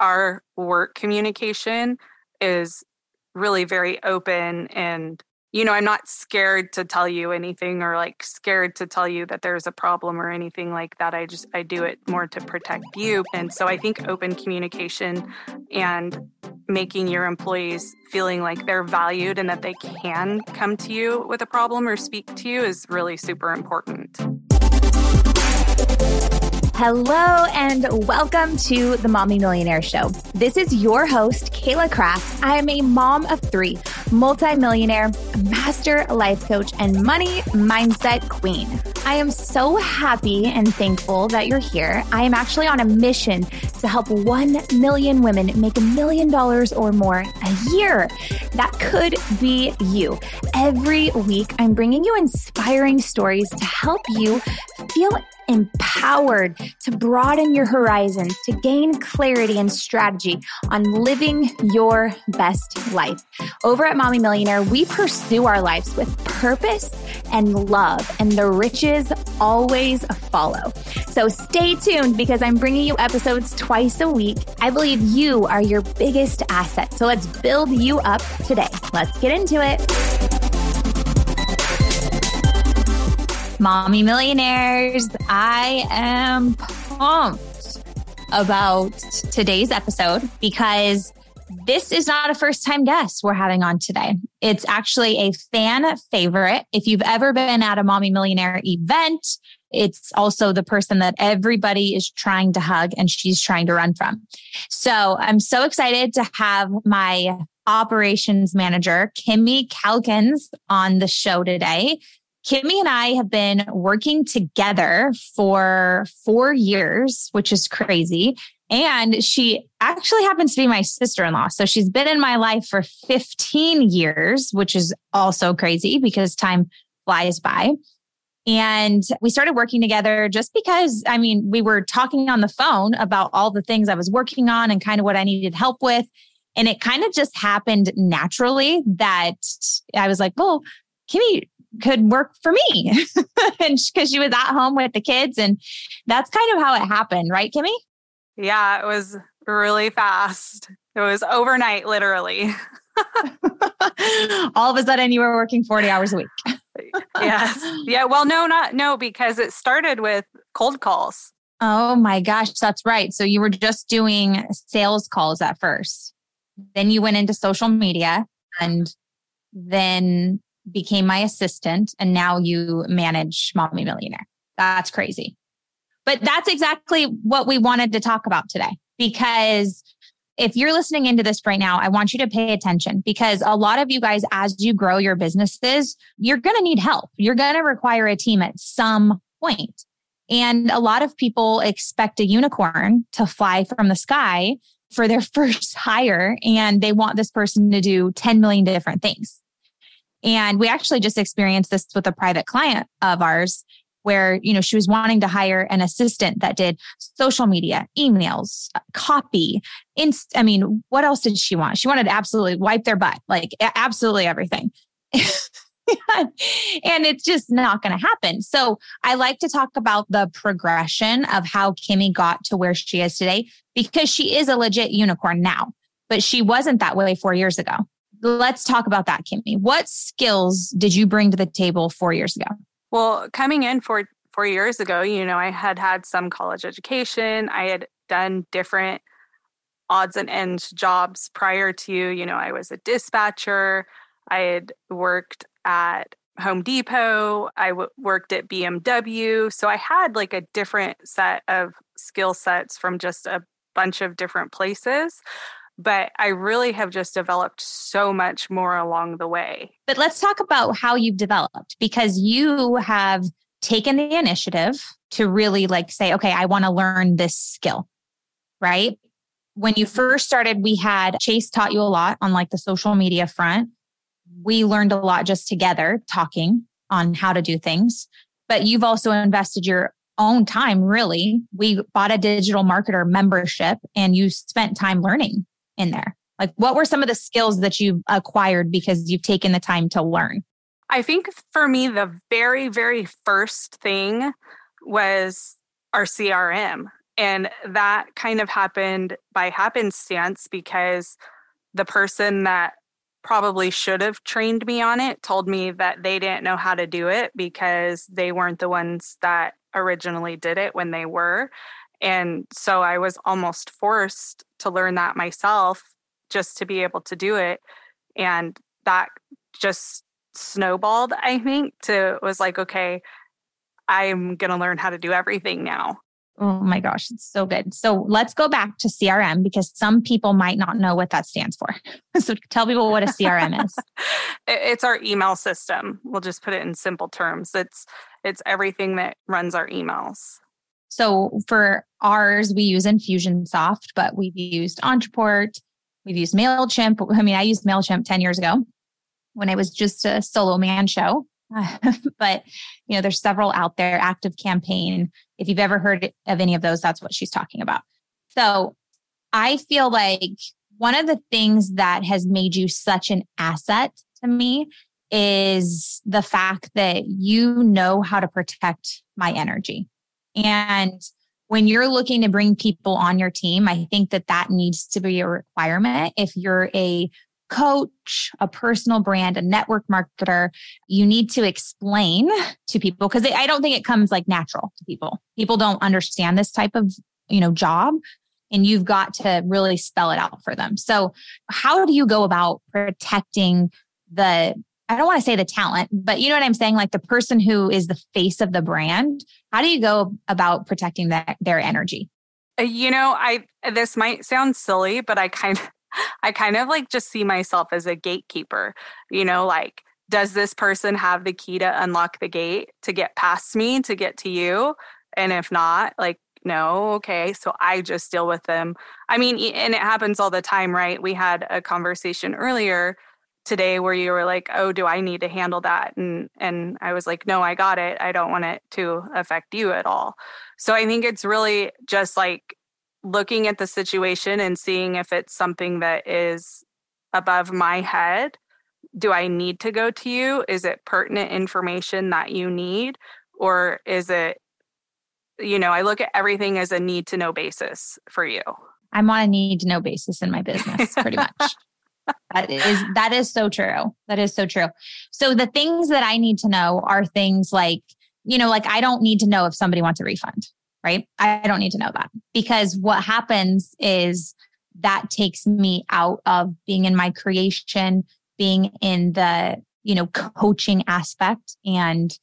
our work communication is really very open and you know, I'm not scared to tell you anything or like scared to tell you that there's a problem or anything like that. I just, I do it more to protect you. And so I think open communication and making your employees feeling like they're valued and that they can come to you with a problem or speak to you is really super important. Hello, and welcome to the Mommy Millionaire Show. This is your host, Kayla Kraft. I am a mom of three, multimillionaire, master life coach, and money mindset queen. I am so happy and thankful that you're here. I am actually on a mission to help 1 million women make a million dollars or more a year. That could be you. Every week, I'm bringing you inspiring stories to help you feel empowered to broaden your horizons, to gain clarity and strategy on living your best life. Over at Mommy Millionaire, we pursue our lives with purpose and love, and the riches always follow. So stay tuned because I'm bringing you episodes twice a week. I believe you are your biggest asset. So let's build you up today. Let's get into it. Mommy Millionaires. I am pumped about today's episode because this is not a first time guest we're having on today. It's actually a fan favorite. If you've ever been at a Mommy Millionaire event, it's also the person that everybody is trying to hug and she's trying to run from. So I'm so excited to have my operations manager, Kimmy Calkins, on the show today. Kimmy and I have been working together for four years, which is crazy. And she actually happens to be my sister in law. So she's been in my life for 15 years, which is also crazy because time flies by. And we started working together just because, I mean, we were talking on the phone about all the things I was working on and kind of what I needed help with. And it kind of just happened naturally that I was like, well, Kimmy could work for me. And because she was at home with the kids and that's kind of how it happened right kimmy? Yeah it was really fast. It was overnight literally. All of a sudden you were working 40 hours a week. Yes. Yeah well no not no because it started with cold calls. Oh my gosh that's right. So you were just doing sales calls at first. Then you went into social media and then became my assistant, and now you manage Mommy Millionaire. That's crazy. But that's exactly what we wanted to talk about today because if you're listening into this right now, I want you to pay attention because a lot of you guys, as you grow your businesses, you're going to need help. You're going to require a team at some point. And a lot of people expect a unicorn to fly from the sky for their first hire, and they want this person to do 10 million different things. And we actually just experienced this with a private client of ours where, you know, she was wanting to hire an assistant that did social media, emails, copy. Inst- I mean, what else did she want? She wanted to absolutely wipe their butt, like absolutely everything. and it's just not going to happen. So I like to talk about the progression of how Kimmy got to where she is today because she is a legit unicorn now, but she wasn't that way four years ago let's talk about that, Kimmy. What skills did you bring to the table four years ago? Well, coming in four four years ago, you know, I had had some college education. I had done different odds and ends jobs prior to, you know, I was a dispatcher. I had worked at Home Depot. I w- worked at BMW. So I had like a different set of skill sets from just a bunch of different places but I really have just developed so much more along the way. But let's talk about how you've developed because you have taken the initiative to really like say, okay, I want to learn this skill, right? When you mm-hmm. first started, we had Chase taught you a lot on like the social media front. We learned a lot just together talking on how to do things, but you've also invested your own time, really. We bought a digital marketer membership and you spent time learning in there? Like, what were some of the skills that you acquired because you've taken the time to learn? I think for me, the very, very first thing was our CRM. And that kind of happened by happenstance because the person that probably should have trained me on it told me that they didn't know how to do it because they weren't the ones that originally did it when they were. And so I was almost forced to learn that myself just to be able to do it. And that just snowballed, I think, to was like, okay, I'm going to learn how to do everything now. Oh my gosh, it's so good. So let's go back to CRM because some people might not know what that stands for. so tell people what a CRM is. it's our email system. We'll just put it in simple terms. It's it's everything that runs our emails. So for ours, we use Infusionsoft, but we've used Ontraport, we've used MailChimp. I mean, I used MailChimp 10 years ago when it was just a solo man show. but you know, there's several out there. Active Campaign. If you've ever heard of any of those, that's what she's talking about. So I feel like one of the things that has made you such an asset to me is the fact that you know how to protect my energy. And when you're looking to bring people on your team, I think that that needs to be a requirement. If you're a coach, a personal brand, a network marketer, you need to explain to people because I don't think it comes like natural to people. People don't understand this type of, you know, job and you've got to really spell it out for them. So, how do you go about protecting the I don't want to say the talent, but you know what I'm saying? Like the person who is the face of the brand. How do you go about protecting that, their energy? Uh, you know, I this might sound silly, but I kind of I kind of like just see myself as a gatekeeper, you know, like, does this person have the key to unlock the gate to get past me to get to you? And if not, like, no, okay. So I just deal with them. I mean, and it happens all the time, right? We had a conversation earlier today where you were like, "Oh, do I need to handle that?" And and I was like, "No, I got it. I don't want it to affect you at all." So I think it's really just like looking at the situation and seeing if it's something that is above my head. Do I need to go to you? Is it pertinent information that you need? Or is it, you know, I look at everything as a need to know basis for you. I'm on a need to know basis in my business, pretty much. That is that is so true. That is so true. So the things that I need to know are things like, you know, like I don't need to know if somebody wants a refund right? I don't need to know that because what happens is that takes me out of being in my creation, being in the, you know, coaching aspect and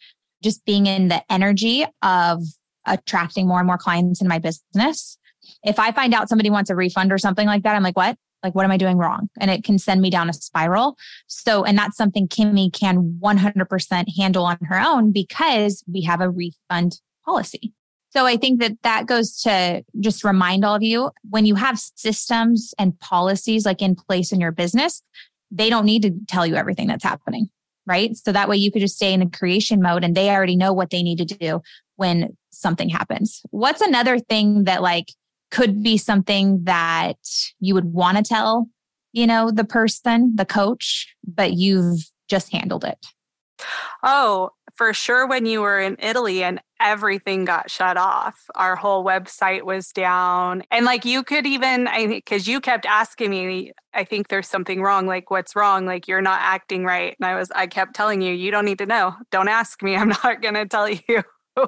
just being in the energy of attracting more and more clients in my business. If I find out somebody wants a refund or something like that, I'm like, what? Like, what am I doing wrong? And it can send me down a spiral. So, and that's something Kimmy can 100% handle on her own because we have a refund policy. So I think that that goes to just remind all of you when you have systems and policies like in place in your business, they don't need to tell you everything that's happening. Right. So that way you could just stay in the creation mode and they already know what they need to do when something happens. What's another thing that like could be something that you would want to tell, you know, the person, the coach, but you've just handled it? Oh, for sure when you were in Italy and everything got shut off. Our whole website was down. And like you could even I cuz you kept asking me I think there's something wrong like what's wrong like you're not acting right. And I was I kept telling you you don't need to know. Don't ask me. I'm not going to tell you.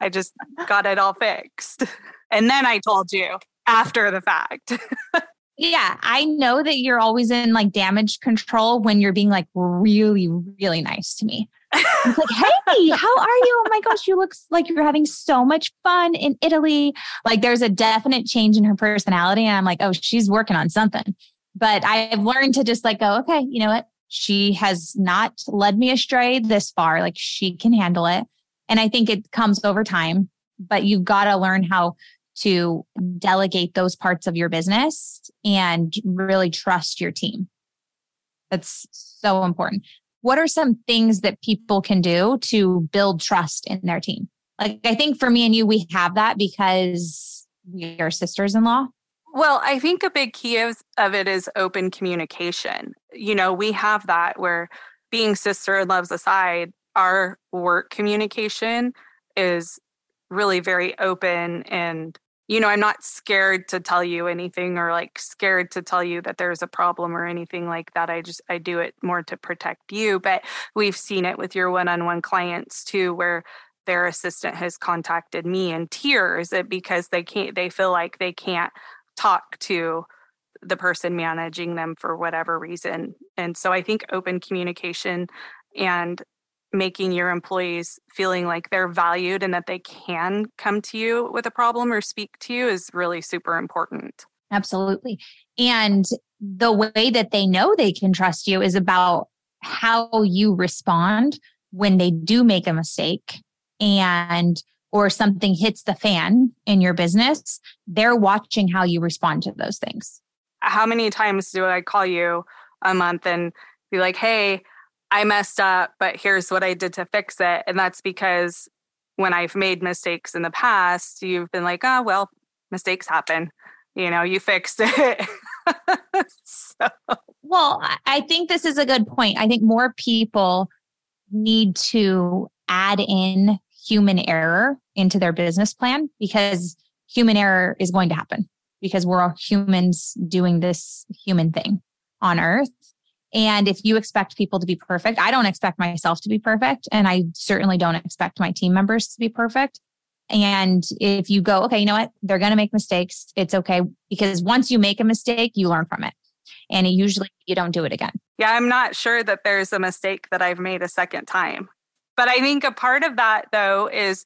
I just got it all fixed. And then I told you after the fact. Yeah, I know that you're always in like damage control when you're being like really, really nice to me. It's like, hey, how are you? Oh my gosh, you look like you're having so much fun in Italy. Like there's a definite change in her personality. And I'm like, oh, she's working on something. But I've learned to just like go, okay, you know what? She has not led me astray this far. Like she can handle it. And I think it comes over time, but you've got to learn how to delegate those parts of your business and really trust your team. That's so important. What are some things that people can do to build trust in their team? Like, I think for me and you, we have that because we are sisters in law. Well, I think a big key of, of it is open communication. You know, we have that where being sister in loves aside, our work communication is really very open and you know, I'm not scared to tell you anything or like scared to tell you that there's a problem or anything like that. I just I do it more to protect you, but we've seen it with your one-on-one clients too where their assistant has contacted me in tears eh, because they can't they feel like they can't talk to the person managing them for whatever reason. And so I think open communication and making your employees feeling like they're valued and that they can come to you with a problem or speak to you is really super important. Absolutely. And the way that they know they can trust you is about how you respond when they do make a mistake and or something hits the fan in your business, they're watching how you respond to those things. How many times do I call you a month and be like, "Hey, I messed up, but here's what I did to fix it. And that's because when I've made mistakes in the past, you've been like, oh, well, mistakes happen. You know, you fixed it. so. Well, I think this is a good point. I think more people need to add in human error into their business plan because human error is going to happen because we're all humans doing this human thing on earth. And if you expect people to be perfect, I don't expect myself to be perfect. And I certainly don't expect my team members to be perfect. And if you go, okay, you know what? They're going to make mistakes. It's okay. Because once you make a mistake, you learn from it. And usually you don't do it again. Yeah, I'm not sure that there's a mistake that I've made a second time. But I think a part of that, though, is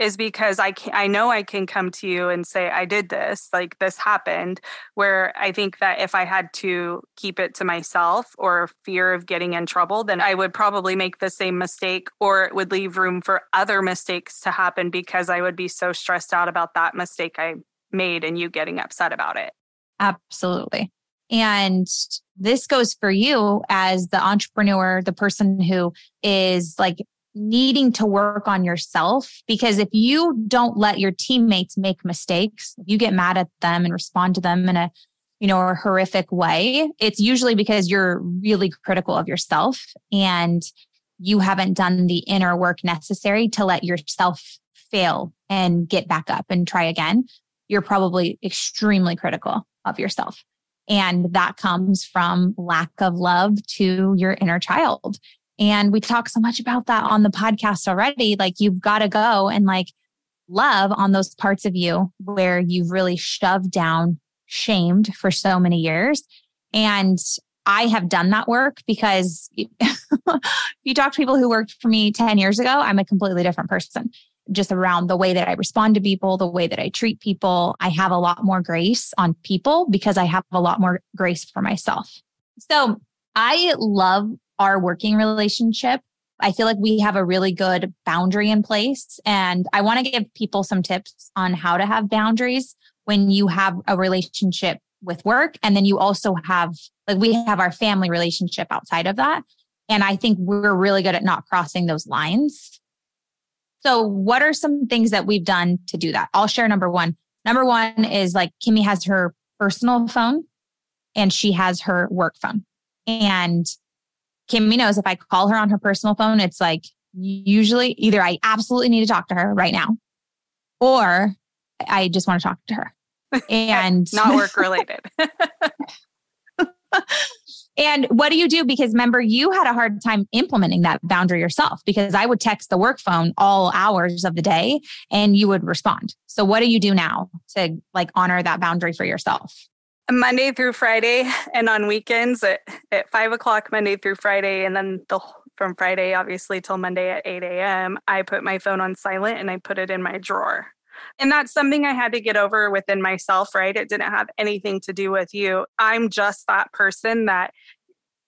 is because I can, I know I can come to you and say I did this, like this happened. Where I think that if I had to keep it to myself or fear of getting in trouble, then I would probably make the same mistake, or it would leave room for other mistakes to happen because I would be so stressed out about that mistake I made and you getting upset about it. Absolutely. And this goes for you as the entrepreneur, the person who is like needing to work on yourself because if you don't let your teammates make mistakes, if you get mad at them and respond to them in a you know a horrific way, it's usually because you're really critical of yourself and you haven't done the inner work necessary to let yourself fail and get back up and try again. You're probably extremely critical of yourself. And that comes from lack of love to your inner child. And we talk so much about that on the podcast already. Like you've got to go and like love on those parts of you where you've really shoved down, shamed for so many years. And I have done that work because you talk to people who worked for me 10 years ago, I'm a completely different person. Just around the way that I respond to people, the way that I treat people. I have a lot more grace on people because I have a lot more grace for myself. So I love our working relationship. I feel like we have a really good boundary in place. And I want to give people some tips on how to have boundaries when you have a relationship with work. And then you also have, like, we have our family relationship outside of that. And I think we're really good at not crossing those lines. So, what are some things that we've done to do that? I'll share number one. Number one is like Kimmy has her personal phone and she has her work phone. And Kimmy knows if I call her on her personal phone, it's like usually either I absolutely need to talk to her right now or I just want to talk to her. And not work related. and what do you do? Because remember, you had a hard time implementing that boundary yourself because I would text the work phone all hours of the day and you would respond. So, what do you do now to like honor that boundary for yourself? Monday through Friday, and on weekends at, at five o'clock Monday through Friday, and then the from Friday obviously till Monday at eight a.m. I put my phone on silent and I put it in my drawer. And that's something I had to get over within myself, right? It didn't have anything to do with you. I'm just that person that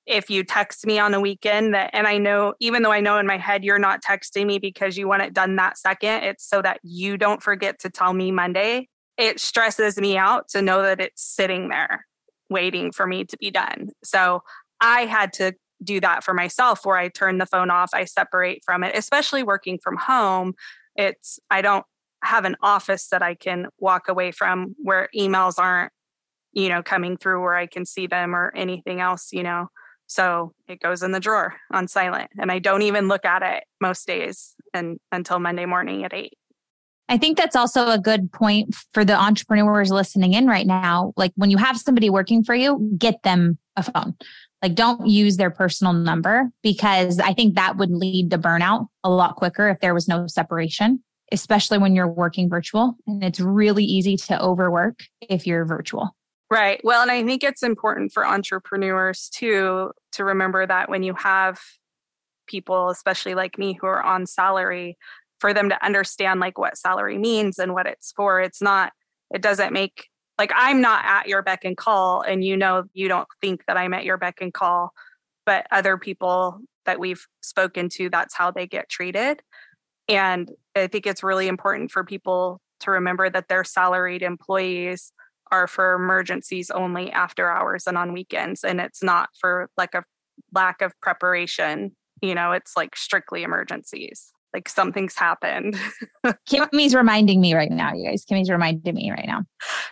if you text me on a weekend that and I know even though I know in my head you're not texting me because you want it done that second, it's so that you don't forget to tell me Monday it stresses me out to know that it's sitting there waiting for me to be done. So I had to do that for myself where I turn the phone off, I separate from it, especially working from home. It's, I don't have an office that I can walk away from where emails aren't, you know, coming through where I can see them or anything else, you know. So it goes in the drawer on silent and I don't even look at it most days and until Monday morning at eight. I think that's also a good point for the entrepreneurs listening in right now. Like when you have somebody working for you, get them a phone. Like don't use their personal number because I think that would lead to burnout a lot quicker if there was no separation, especially when you're working virtual. And it's really easy to overwork if you're virtual. Right. Well, and I think it's important for entrepreneurs too to remember that when you have people, especially like me, who are on salary, for them to understand like what salary means and what it's for. It's not, it doesn't make like I'm not at your beck and call, and you know, you don't think that I'm at your beck and call, but other people that we've spoken to, that's how they get treated. And I think it's really important for people to remember that their salaried employees are for emergencies only after hours and on weekends. And it's not for like a lack of preparation. You know, it's like strictly emergencies like something's happened. Kimmy's reminding me right now, you guys. Kimmy's reminding me right now.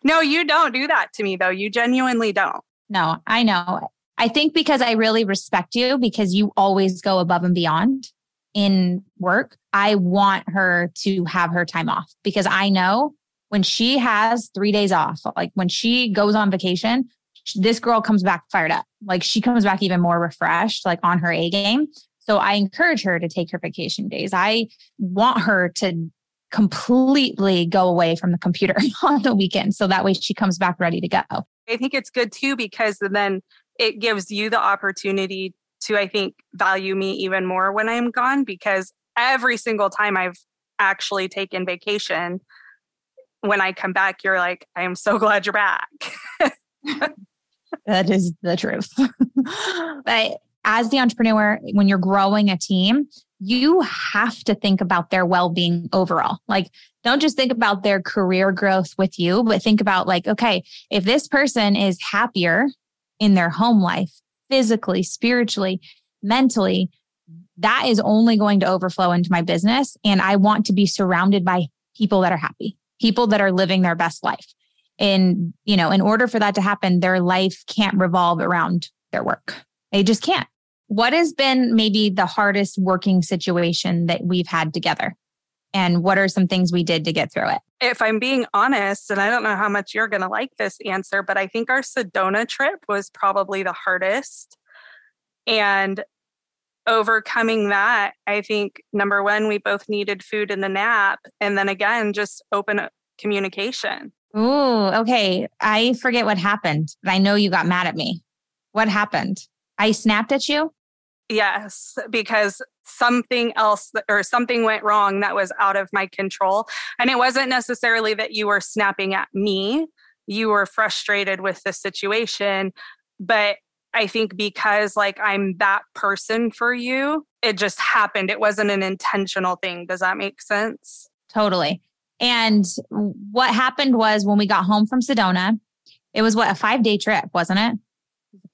No, you don't do that to me though. You genuinely don't. No, I know. I think because I really respect you because you always go above and beyond in work. I want her to have her time off because I know when she has three days off, like when she goes on vacation, this girl comes back fired up. Like she comes back even more refreshed, like on her A game. So I encourage her to take her vacation days. I want her to completely go away from the computer on the weekend. So that way she comes back ready to go. I think it's good too because then it gives you the opportunity to, I think, value me even more when I'm gone because every single time I've actually taken vacation, when I come back, you're like, I am so glad you're back. that is the truth. but as the entrepreneur, when you're growing a team, you have to think about their well being overall. Like, don't just think about their career growth with you, but think about, like, okay, if this person is happier in their home life, physically, spiritually, mentally, that is only going to overflow into my business. And I want to be surrounded by people that are happy, people that are living their best life. And, you know, in order for that to happen, their life can't revolve around their work. They just can't. What has been maybe the hardest working situation that we've had together? And what are some things we did to get through it? If I'm being honest, and I don't know how much you're going to like this answer, but I think our Sedona trip was probably the hardest. And overcoming that, I think number one, we both needed food in the nap. And then again, just open communication. Ooh, okay. I forget what happened, I know you got mad at me. What happened? I snapped at you? Yes, because something else or something went wrong that was out of my control. And it wasn't necessarily that you were snapping at me, you were frustrated with the situation. But I think because like I'm that person for you, it just happened. It wasn't an intentional thing. Does that make sense? Totally. And what happened was when we got home from Sedona, it was what a five day trip, wasn't it?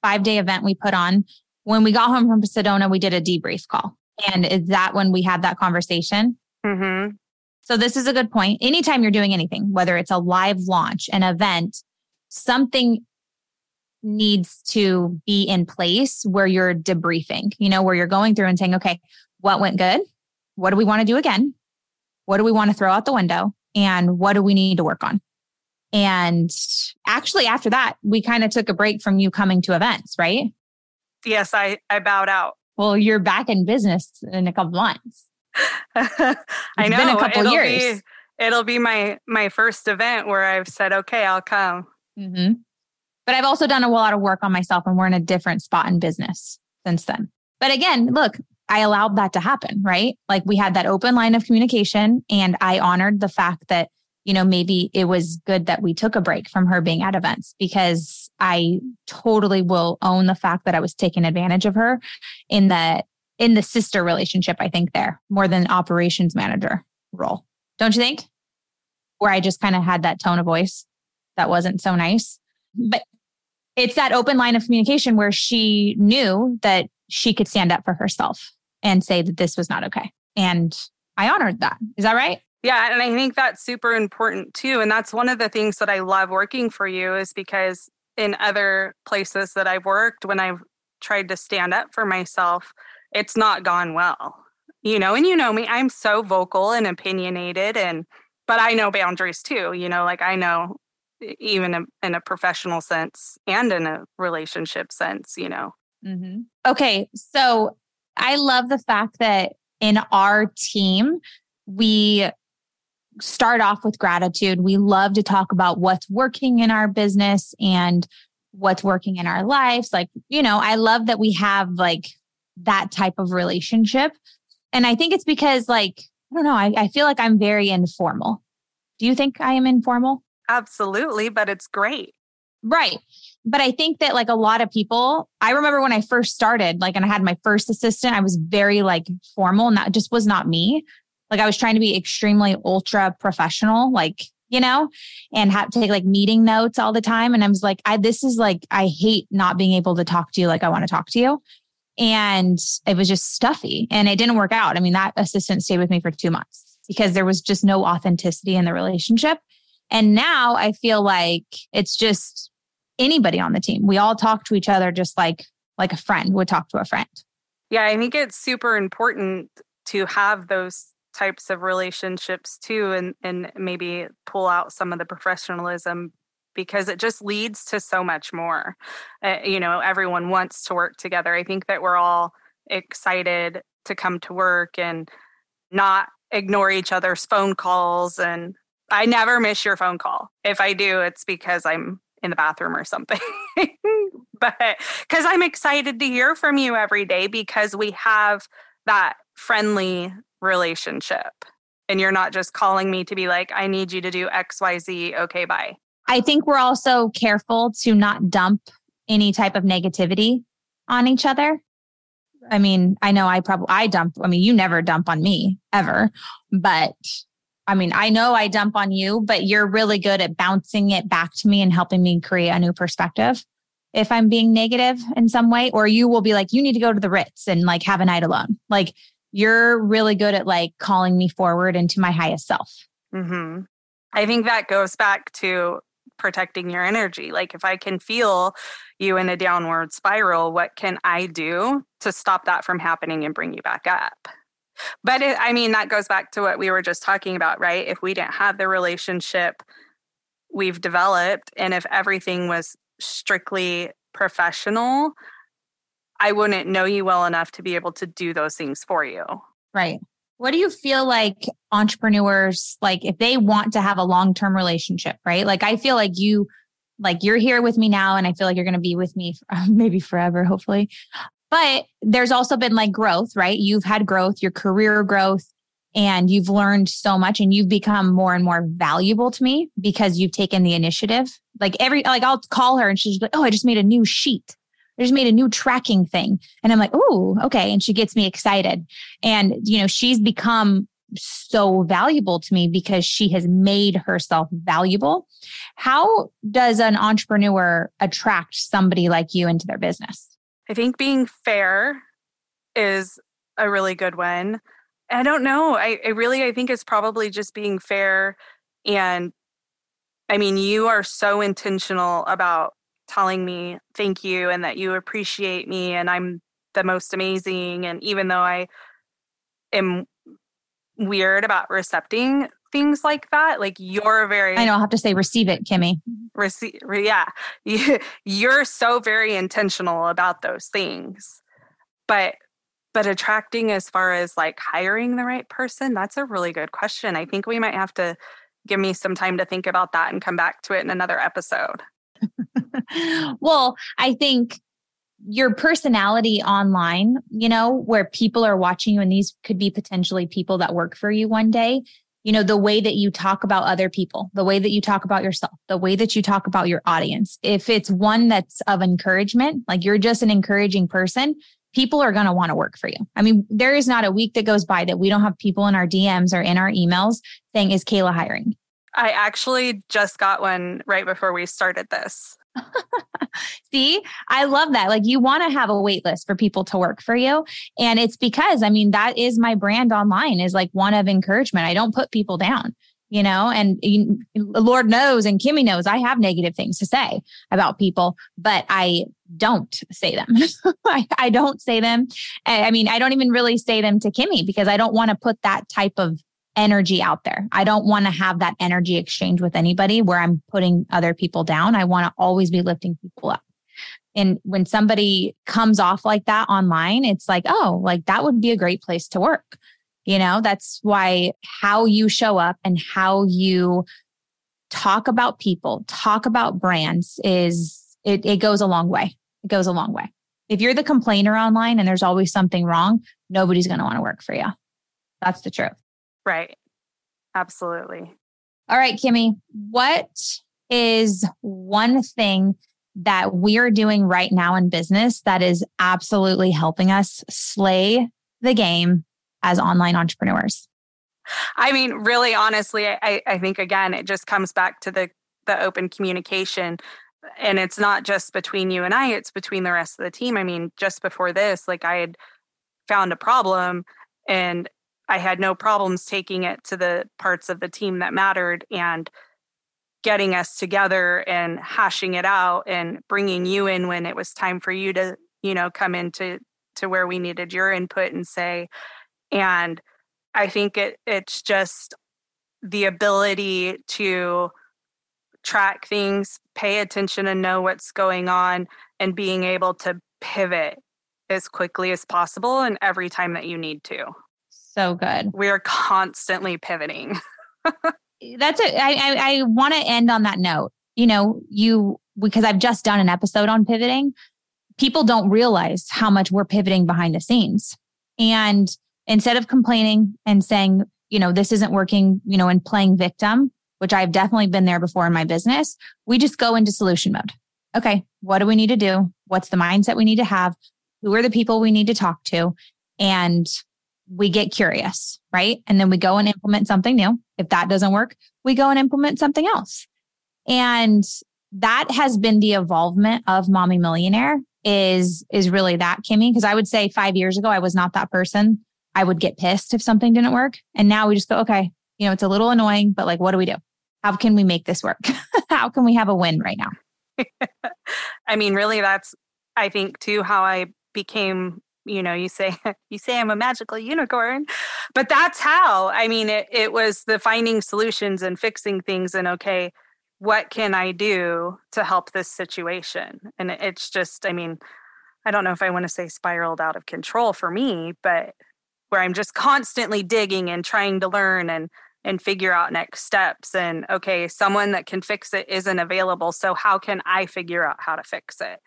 Five day event we put on when we got home from Sedona, we did a debrief call. And is that when we had that conversation? Mm-hmm. So this is a good point. Anytime you're doing anything, whether it's a live launch, an event, something needs to be in place where you're debriefing, you know, where you're going through and saying, okay, what went good? What do we want to do again? What do we want to throw out the window? And what do we need to work on? And actually, after that, we kind of took a break from you coming to events, right? yes, I, I bowed out. Well, you're back in business in a couple months. I know. Been a couple it'll years. Be, it'll be my my first event where I've said, okay, I'll come. Mm-hmm. But I've also done a lot of work on myself, and we're in a different spot in business since then. But again, look, I allowed that to happen, right? Like we had that open line of communication, and I honored the fact that you know, maybe it was good that we took a break from her being at events because I totally will own the fact that I was taking advantage of her in the in the sister relationship, I think there more than operations manager role. Don't you think? Where I just kind of had that tone of voice that wasn't so nice. But it's that open line of communication where she knew that she could stand up for herself and say that this was not okay. And I honored that. Is that right? Yeah, and I think that's super important too. And that's one of the things that I love working for you is because in other places that I've worked, when I've tried to stand up for myself, it's not gone well. You know, and you know me, I'm so vocal and opinionated and but I know boundaries too. You know, like I know even in a professional sense and in a relationship sense, you know. Mm-hmm. Okay. So I love the fact that in our team, we start off with gratitude. We love to talk about what's working in our business and what's working in our lives. Like, you know, I love that we have like that type of relationship. And I think it's because, like, I don't know, I, I feel like I'm very informal. Do you think I am informal? Absolutely, but it's great. Right. But I think that like a lot of people, I remember when I first started, like, and I had my first assistant, I was very like formal and that just was not me. Like I was trying to be extremely ultra professional, like, you know, and have to take like meeting notes all the time. And I was like, I, this is like, I hate not being able to talk to you like I want to talk to you. And it was just stuffy and it didn't work out. I mean, that assistant stayed with me for two months because there was just no authenticity in the relationship. And now I feel like it's just anybody on the team. We all talk to each other just like like a friend would talk to a friend. Yeah, I think it's super important to have those types of relationships too and and maybe pull out some of the professionalism because it just leads to so much more. Uh, you know, everyone wants to work together. I think that we're all excited to come to work and not ignore each other's phone calls and I never miss your phone call. If I do, it's because I'm in the bathroom or something. but because I'm excited to hear from you every day because we have that friendly relationship. And you're not just calling me to be like, I need you to do XYZ. Okay, bye. I think we're also careful to not dump any type of negativity on each other. I mean, I know I probably I dump. I mean, you never dump on me ever, but I mean, I know I dump on you, but you're really good at bouncing it back to me and helping me create a new perspective. If I'm being negative in some way, or you will be like, you need to go to the Ritz and like have a night alone. Like you're really good at like calling me forward into my highest self. Mm-hmm. I think that goes back to protecting your energy. Like if I can feel you in a downward spiral, what can I do to stop that from happening and bring you back up? But it, I mean, that goes back to what we were just talking about, right? If we didn't have the relationship we've developed, and if everything was strictly professional, I wouldn't know you well enough to be able to do those things for you. Right. What do you feel like entrepreneurs like if they want to have a long-term relationship, right? Like I feel like you like you're here with me now and I feel like you're going to be with me maybe forever hopefully. But there's also been like growth, right? You've had growth, your career growth, and you've learned so much and you've become more and more valuable to me because you've taken the initiative. Like every, like I'll call her and she's like, Oh, I just made a new sheet. I just made a new tracking thing. And I'm like, Oh, okay. And she gets me excited. And, you know, she's become so valuable to me because she has made herself valuable. How does an entrepreneur attract somebody like you into their business? I think being fair is a really good one. I don't know. I, I really I think it's probably just being fair and I mean you are so intentional about telling me thank you and that you appreciate me and I'm the most amazing and even though I am weird about recepting things like that. Like you're very I know I'll have to say receive it, Kimmy. Mm-hmm. Receive yeah. You're so very intentional about those things. But but attracting as far as like hiring the right person, that's a really good question. I think we might have to give me some time to think about that and come back to it in another episode. well, I think your personality online, you know, where people are watching you, and these could be potentially people that work for you one day, you know, the way that you talk about other people, the way that you talk about yourself, the way that you talk about your audience. If it's one that's of encouragement, like you're just an encouraging person, people are going to want to work for you. I mean, there is not a week that goes by that we don't have people in our DMs or in our emails saying, Is Kayla hiring? I actually just got one right before we started this. See, I love that. Like you want to have a wait list for people to work for you. And it's because, I mean, that is my brand online is like one of encouragement. I don't put people down, you know, and you, Lord knows and Kimmy knows I have negative things to say about people, but I don't say them. I, I don't say them. I mean, I don't even really say them to Kimmy because I don't want to put that type of energy out there. I don't want to have that energy exchange with anybody where I'm putting other people down. I want to always be lifting people up. And when somebody comes off like that online, it's like, oh, like that would be a great place to work. You know, that's why how you show up and how you talk about people, talk about brands is it, it goes a long way. It goes a long way. If you're the complainer online and there's always something wrong, nobody's going to want to work for you. That's the truth. Right. Absolutely. All right, Kimmy, what is one thing that we're doing right now in business that is absolutely helping us slay the game as online entrepreneurs? I mean, really, honestly, I, I think again, it just comes back to the the open communication. And it's not just between you and I, it's between the rest of the team. I mean, just before this, like I had found a problem and I had no problems taking it to the parts of the team that mattered and getting us together and hashing it out and bringing you in when it was time for you to, you know, come into to where we needed your input and say and I think it it's just the ability to track things, pay attention and know what's going on and being able to pivot as quickly as possible and every time that you need to. So good. We are constantly pivoting. That's it. I, I, I want to end on that note. You know, you, because I've just done an episode on pivoting, people don't realize how much we're pivoting behind the scenes. And instead of complaining and saying, you know, this isn't working, you know, and playing victim, which I've definitely been there before in my business, we just go into solution mode. Okay, what do we need to do? What's the mindset we need to have? Who are the people we need to talk to? And we get curious, right? And then we go and implement something new. If that doesn't work, we go and implement something else. And that has been the evolvement of Mommy Millionaire is is really that Kimmy because I would say 5 years ago I was not that person. I would get pissed if something didn't work. And now we just go, okay, you know, it's a little annoying, but like what do we do? How can we make this work? how can we have a win right now? I mean, really that's I think too how I became you know you say you say i'm a magical unicorn but that's how i mean it, it was the finding solutions and fixing things and okay what can i do to help this situation? And it's just i mean i don't know if i want to say spiraled out of control for me but where i'm just constantly digging and trying to learn and and figure out next steps and okay someone that can fix it isn't available so how can i figure out how to fix it?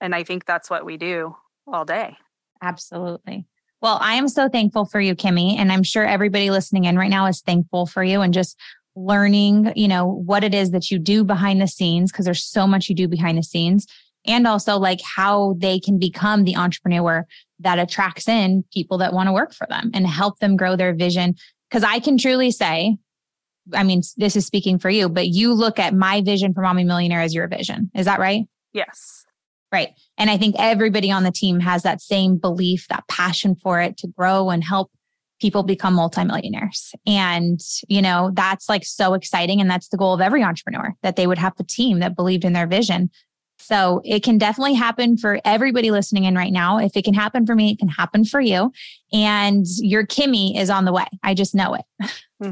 And i think that's what we do all day Absolutely. Well, I am so thankful for you, Kimmy. And I'm sure everybody listening in right now is thankful for you and just learning, you know, what it is that you do behind the scenes, because there's so much you do behind the scenes. And also like how they can become the entrepreneur that attracts in people that want to work for them and help them grow their vision. Cause I can truly say, I mean, this is speaking for you, but you look at my vision for Mommy Millionaire as your vision. Is that right? Yes. Right. And I think everybody on the team has that same belief, that passion for it to grow and help people become multimillionaires. And, you know, that's like so exciting. And that's the goal of every entrepreneur that they would have a team that believed in their vision. So it can definitely happen for everybody listening in right now. If it can happen for me, it can happen for you. And your Kimmy is on the way. I just know it. Hmm.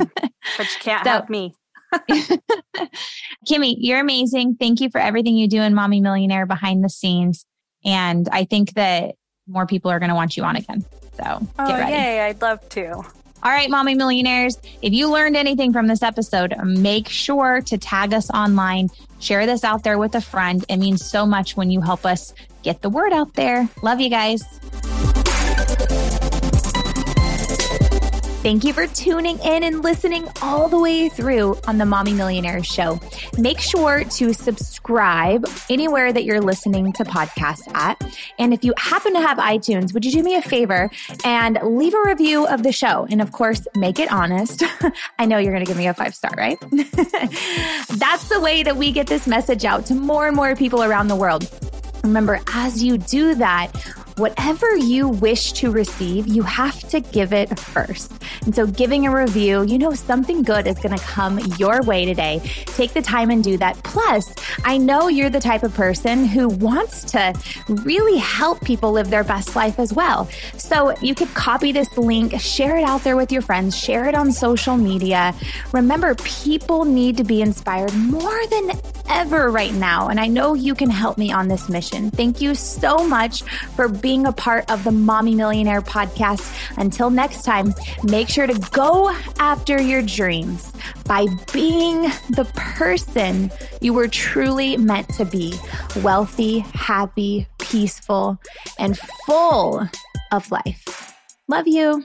but you can't so, have me. Kimmy, you're amazing. Thank you for everything you do in Mommy Millionaire behind the scenes. And I think that more people are going to want you on again. So oh, get ready. Yay, I'd love to. All right, Mommy Millionaires, if you learned anything from this episode, make sure to tag us online, share this out there with a friend. It means so much when you help us get the word out there. Love you guys. Thank you for tuning in and listening all the way through on the Mommy Millionaire Show. Make sure to subscribe anywhere that you're listening to podcasts at. And if you happen to have iTunes, would you do me a favor and leave a review of the show? And of course, make it honest. I know you're going to give me a five star, right? That's the way that we get this message out to more and more people around the world. Remember, as you do that, whatever you wish to receive, you have to give it first. And so, giving a review, you know, something good is going to come your way today. Take the time and do that. Plus, I know you're the type of person who wants to really help people live their best life as well. So, you could copy this link, share it out there with your friends, share it on social media. Remember, people need to be inspired more than ever right now. And I know you can help me on this mission. Thank you so much for being a part of the Mommy Millionaire podcast. Until next time, make sure to go after your dreams by being the person you were truly meant to be wealthy, happy, peaceful, and full of life. Love you.